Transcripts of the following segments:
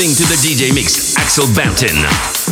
listening to the DJ Mix, Axel Bampton.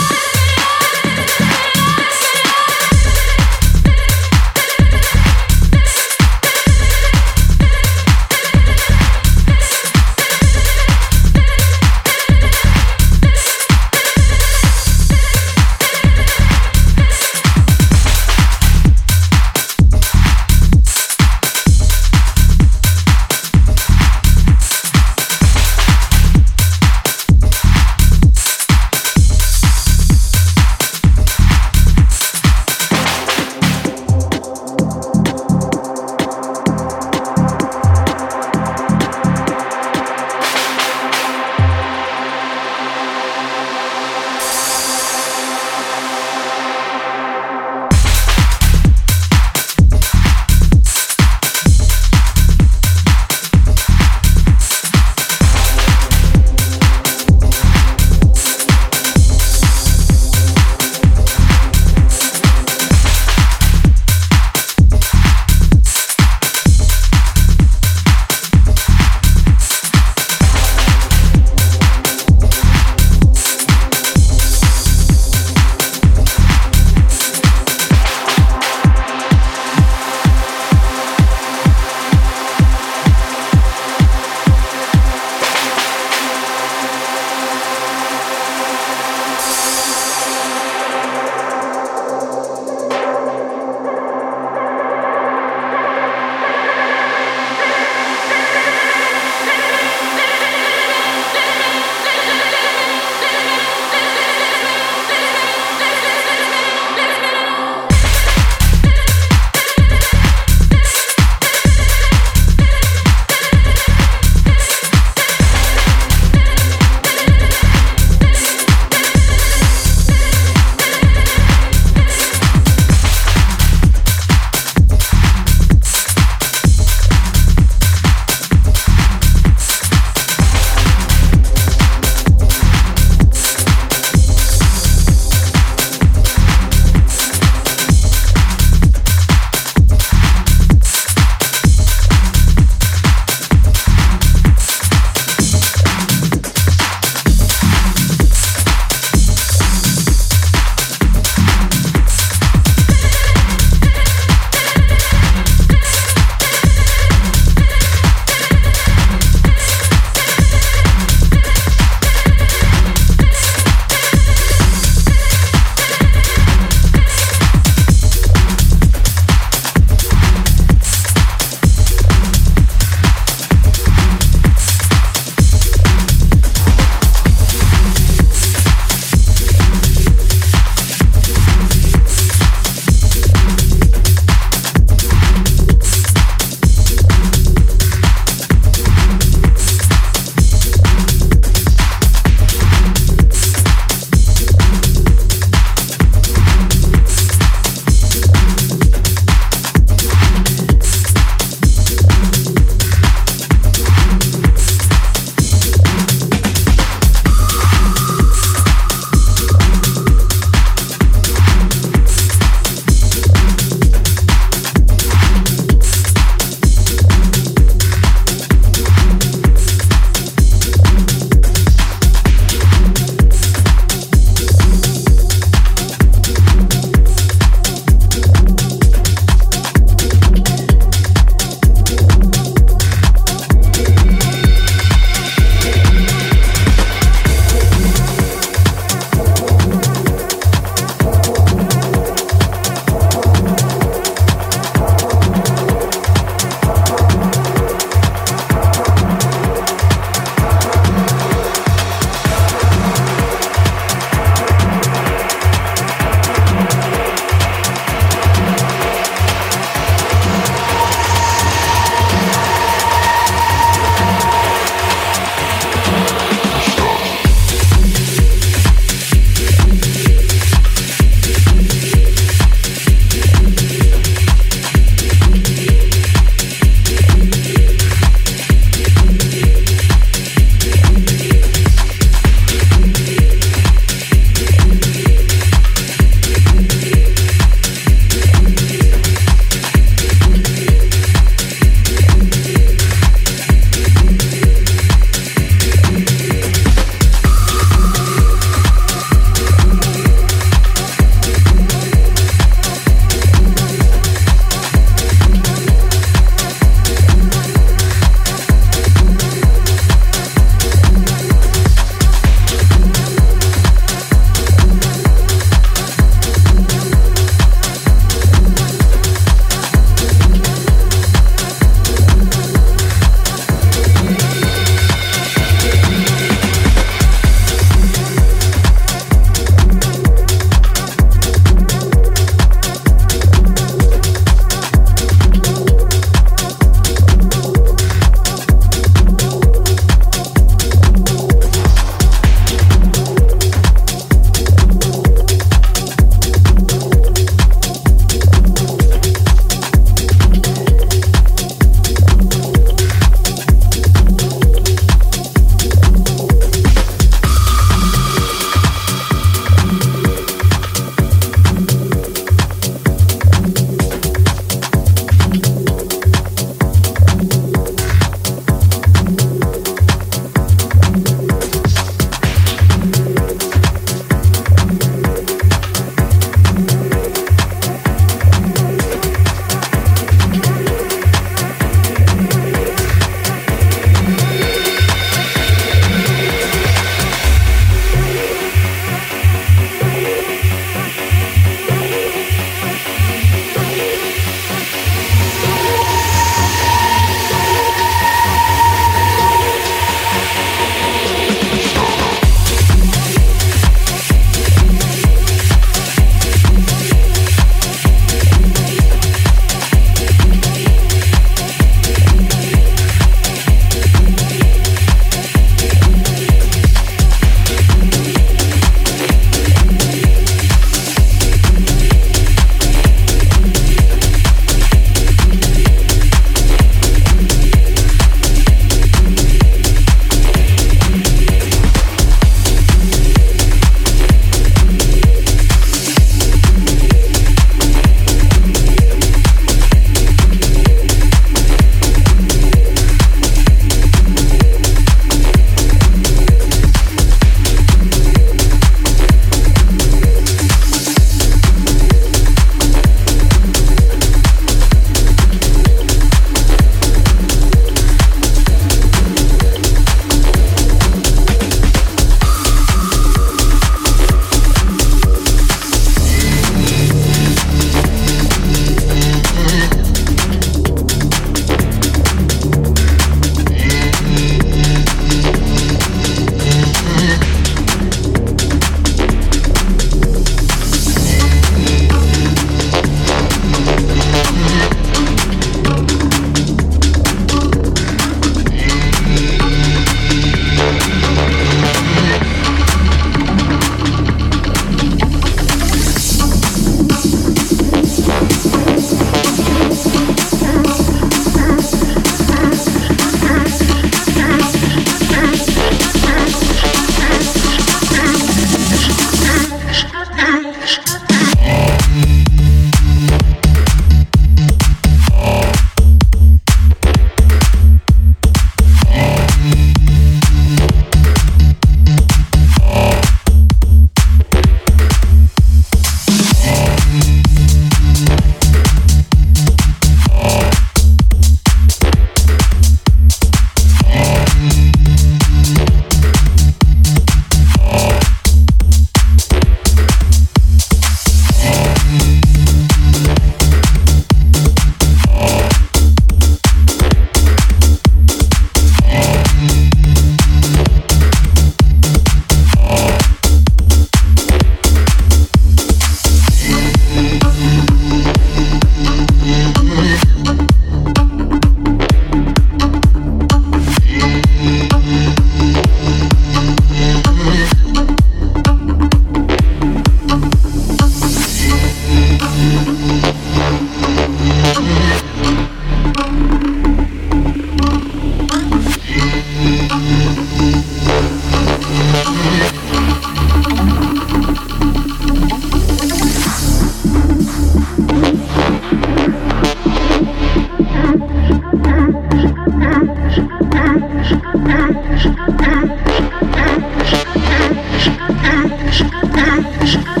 Shut up.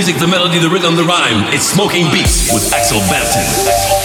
Music, the melody, the rhythm, the rhyme. It's smoking beats with Axel Banton.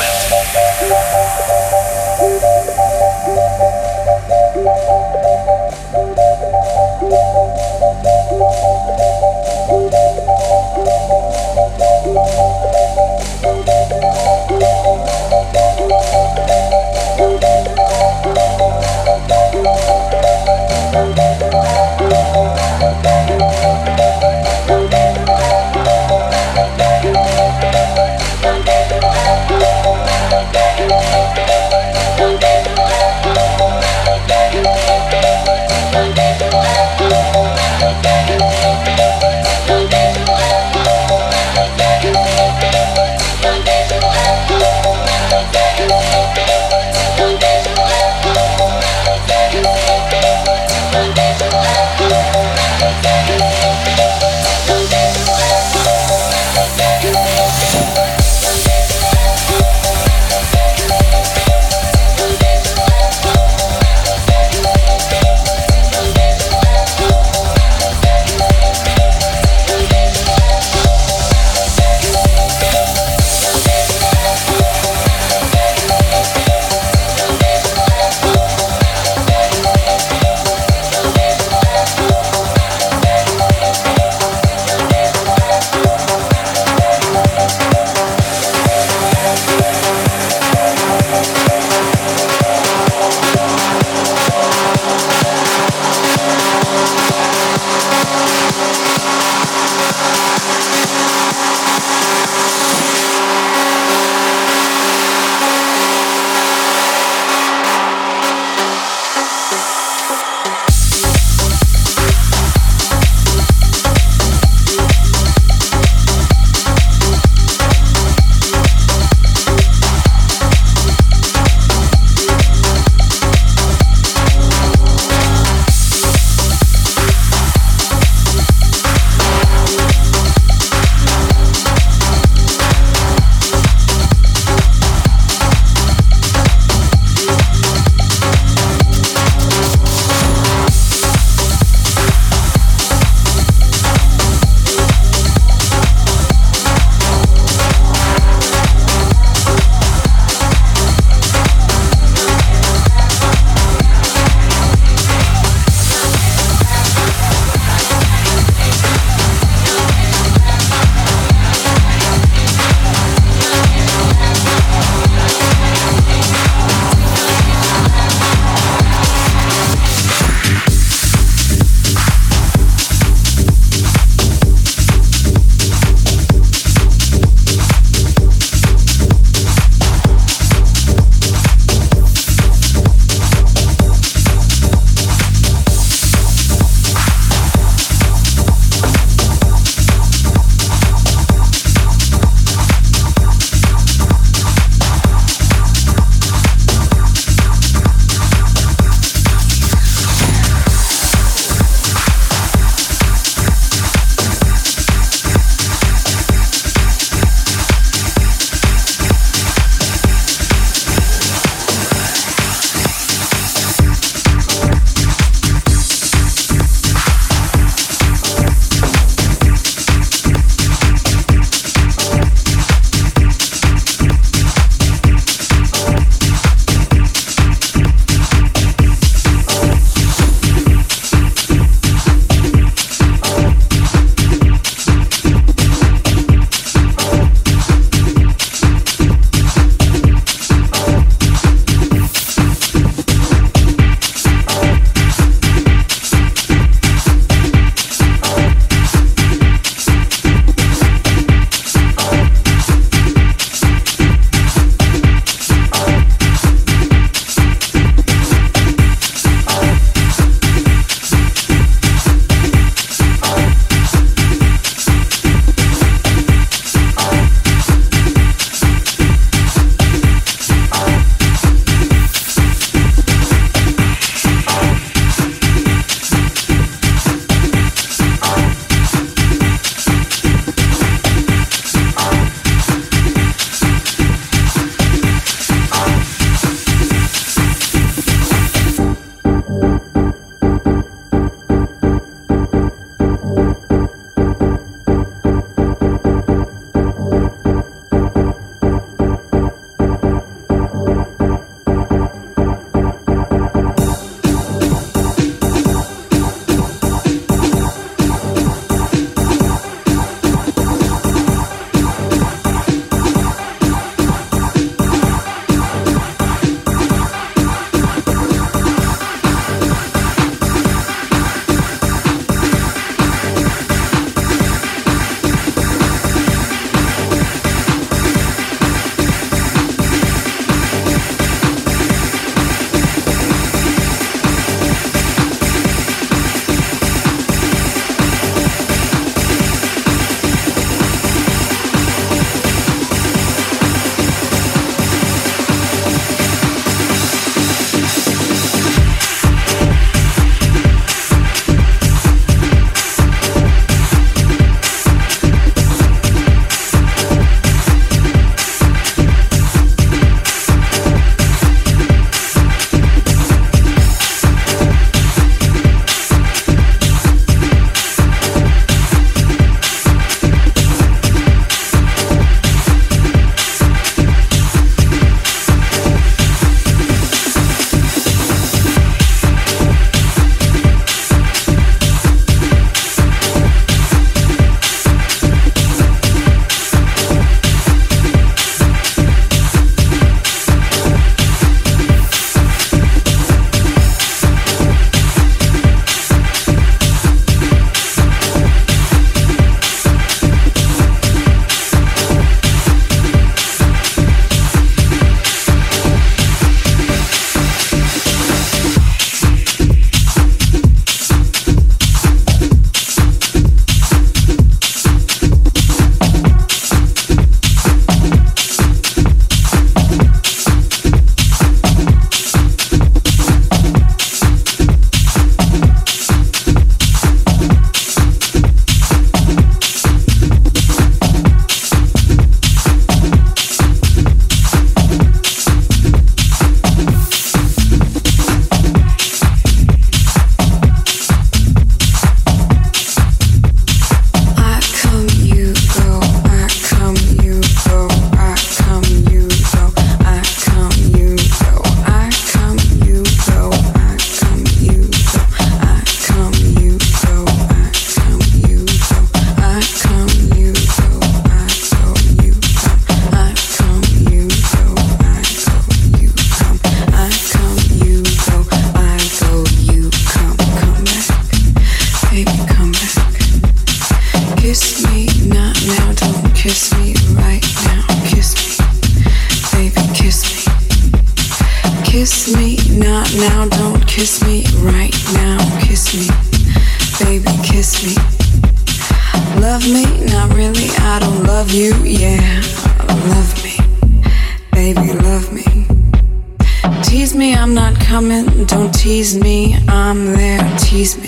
Tease me, I'm not coming, don't tease me, I'm there, tease me,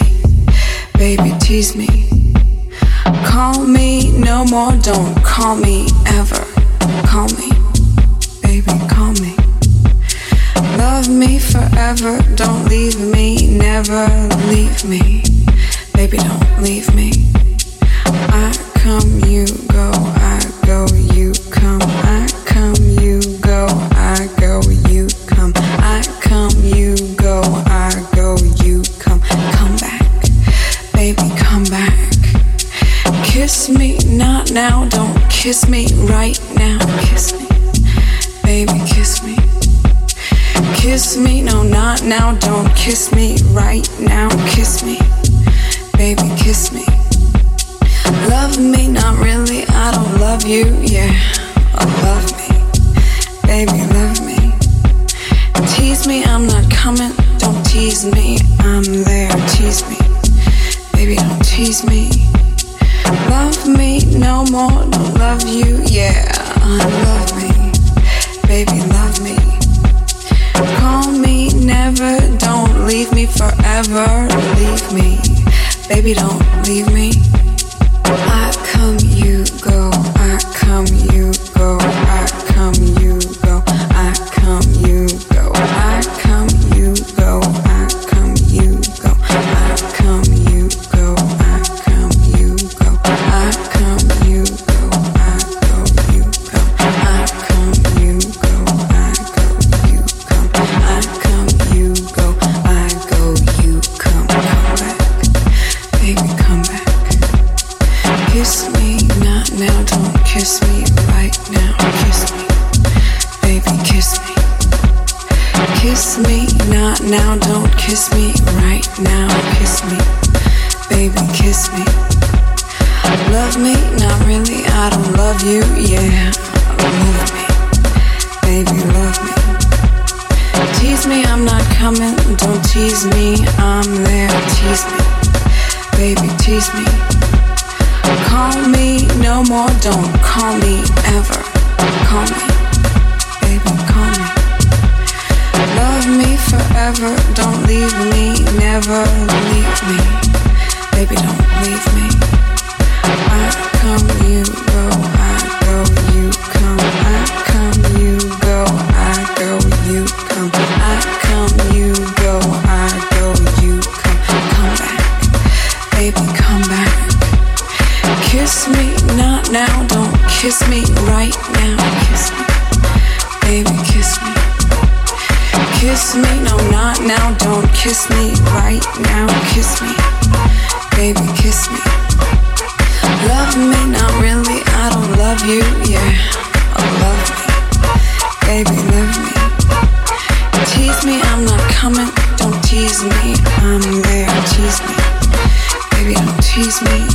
baby, tease me. Call me no more, don't call me ever, call me, baby, call me. Love me forever, don't leave me, never leave me. Baby, don't leave me. I come, you kiss me right now, kiss me, baby, kiss me. Kiss me, no, not now, don't kiss me right now, kiss me, baby, kiss me. Love me, not really, I don't love you, not now, don't kiss me right now. Kiss me, baby, kiss me. Love me, not really, I don't love you, yeah. Love me, baby, love me. Tease me, I'm not coming, don't tease me, I'm there, tease me. Baby, tease me. Call me no more, don't call me ever. Call me, Love me forever, don't leave me, never leave me. Baby, don't leave me. I come, you go, I go, you come. I come, you go, I go, you come. I come, you go, I go, you come. Come back, baby, come back. Kiss me, not now, don't kiss me kiss me right now. Kiss me, baby, kiss me. Love me, not really, I don't love you, yeah. Oh, love me, baby, love me. Tease me, I'm not coming, don't tease me, I'm there, tease me. Baby, don't tease me.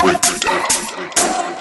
break it down.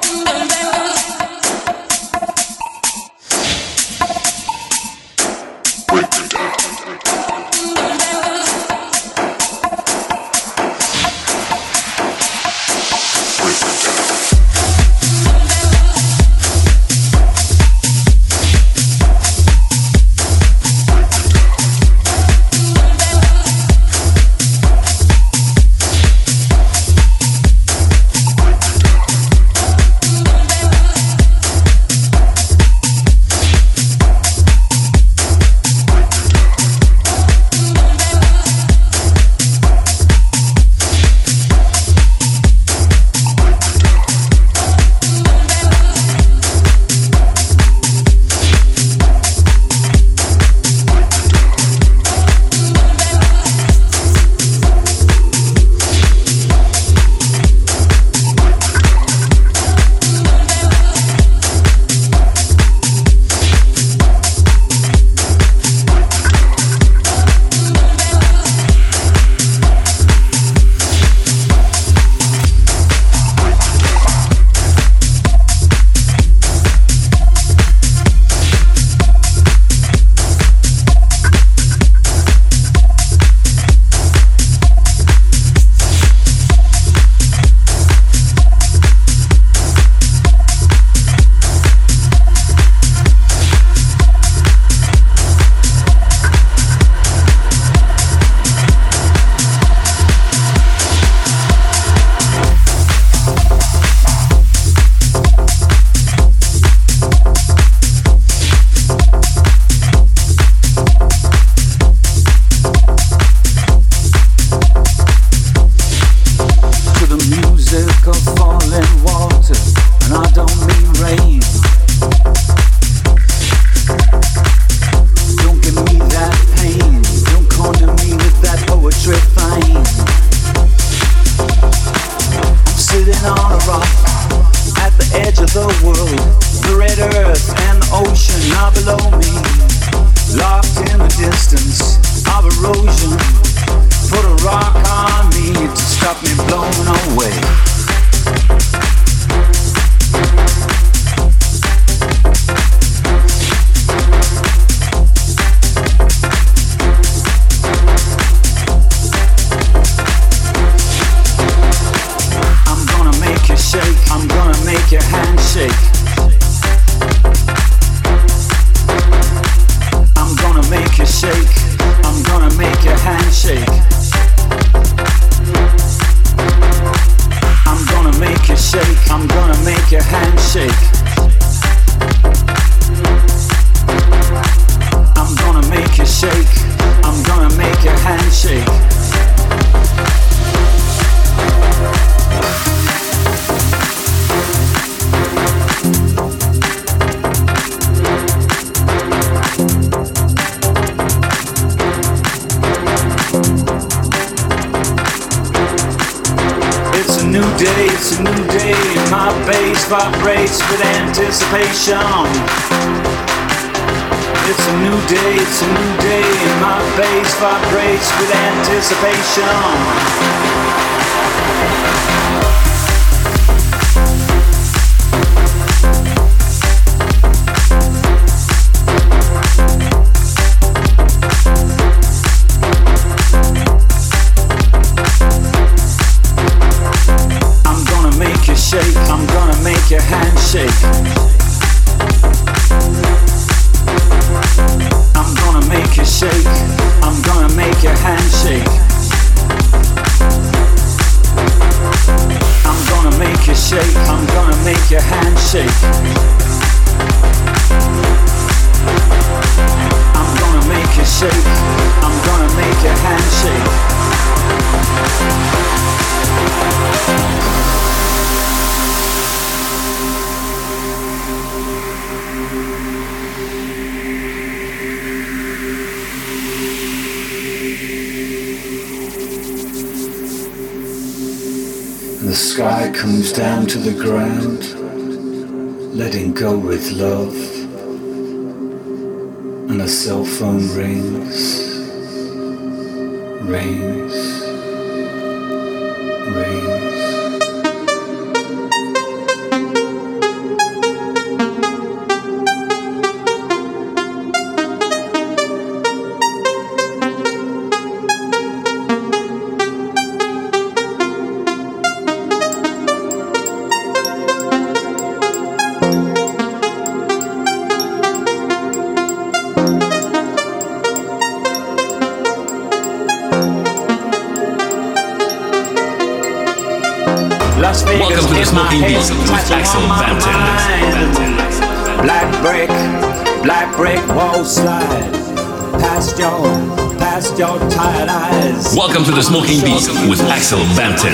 The Smoking Beats with Axel Bampton.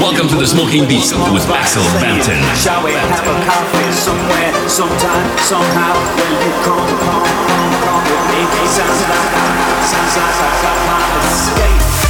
Welcome to the Smoking Beats with Axel Bampton. Shall we have a coffee somewhere, sometime, somehow? When you come, come, come, come with me, sounds like, sounds like, sounds like.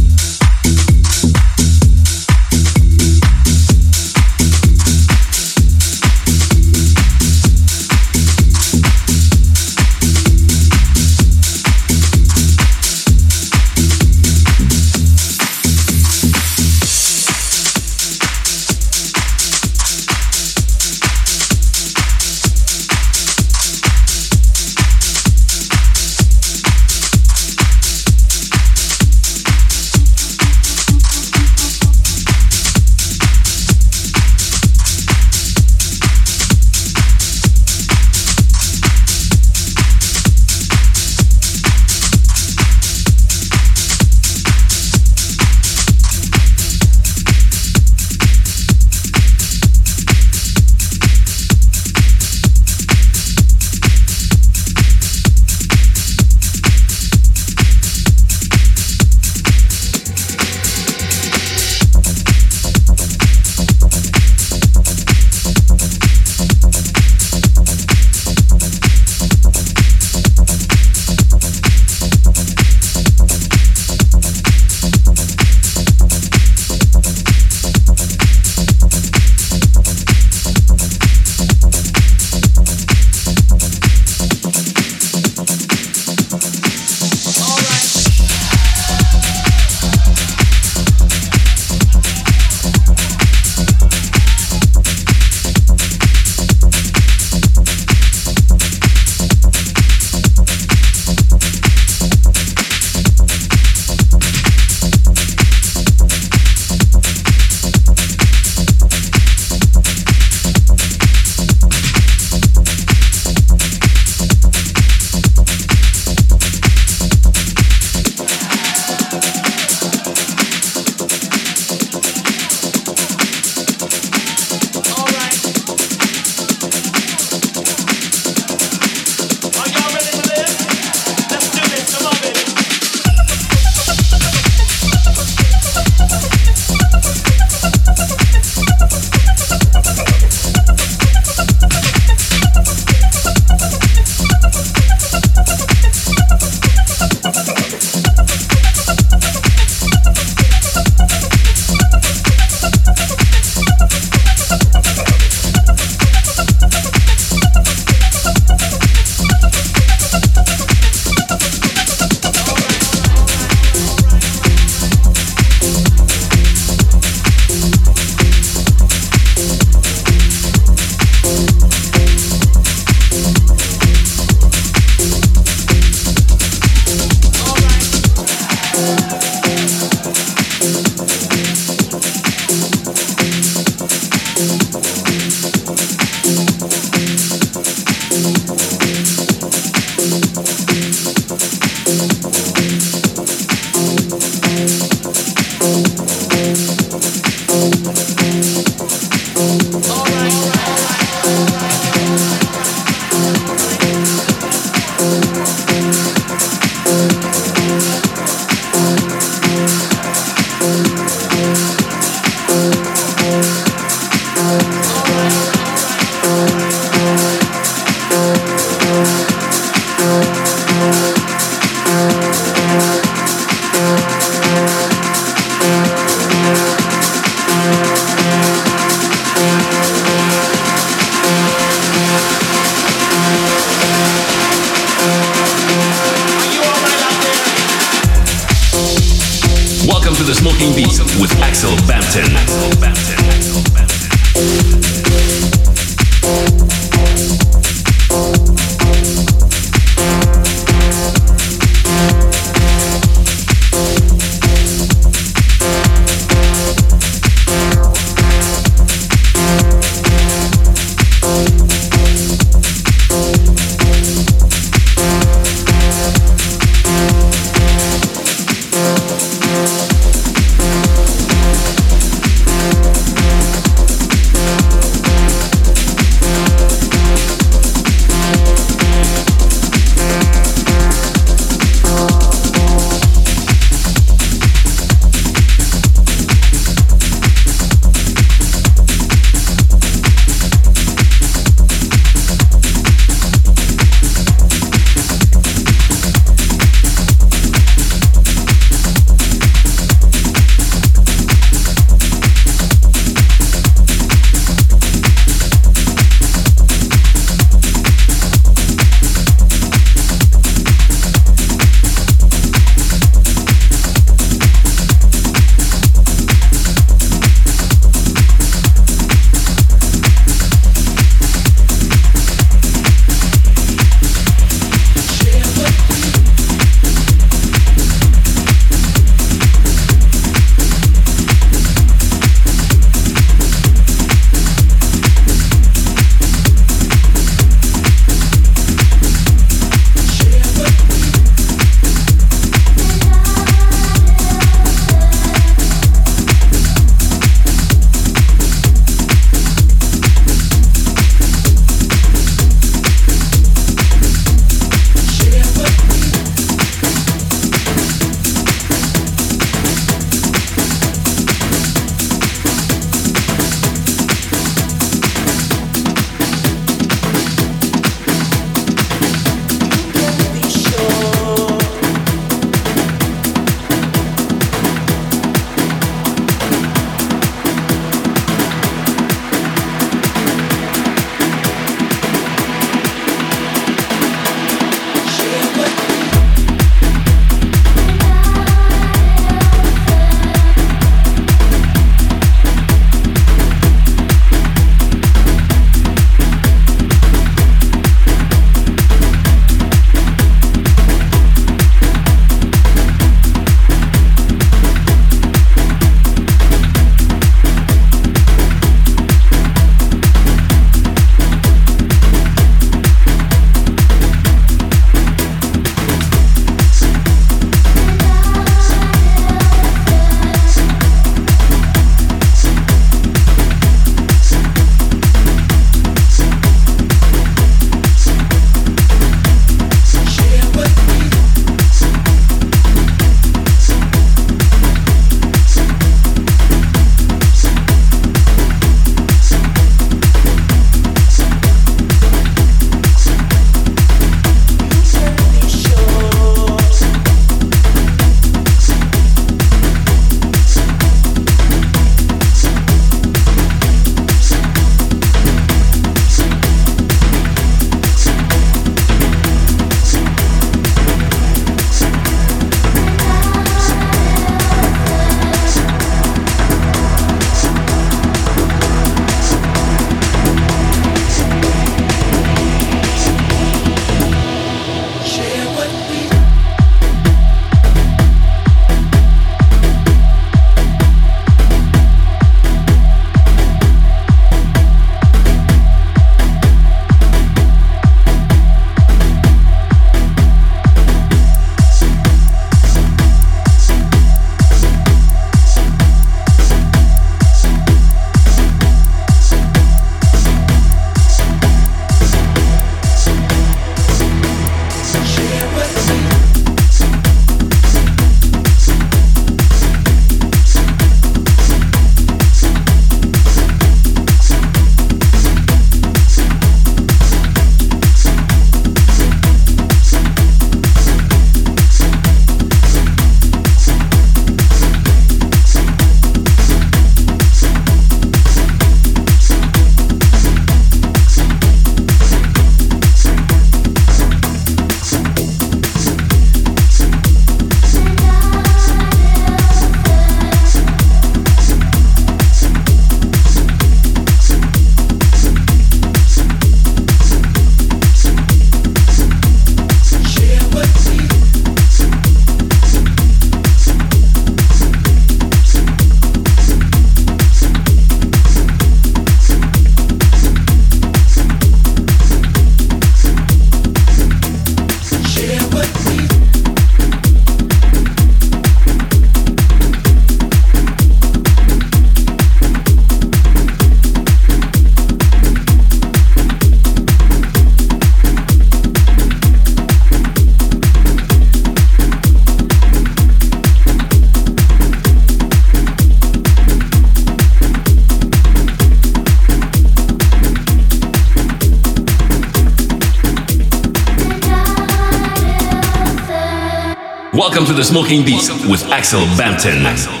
To the Smoking Beats with Axel Bampton.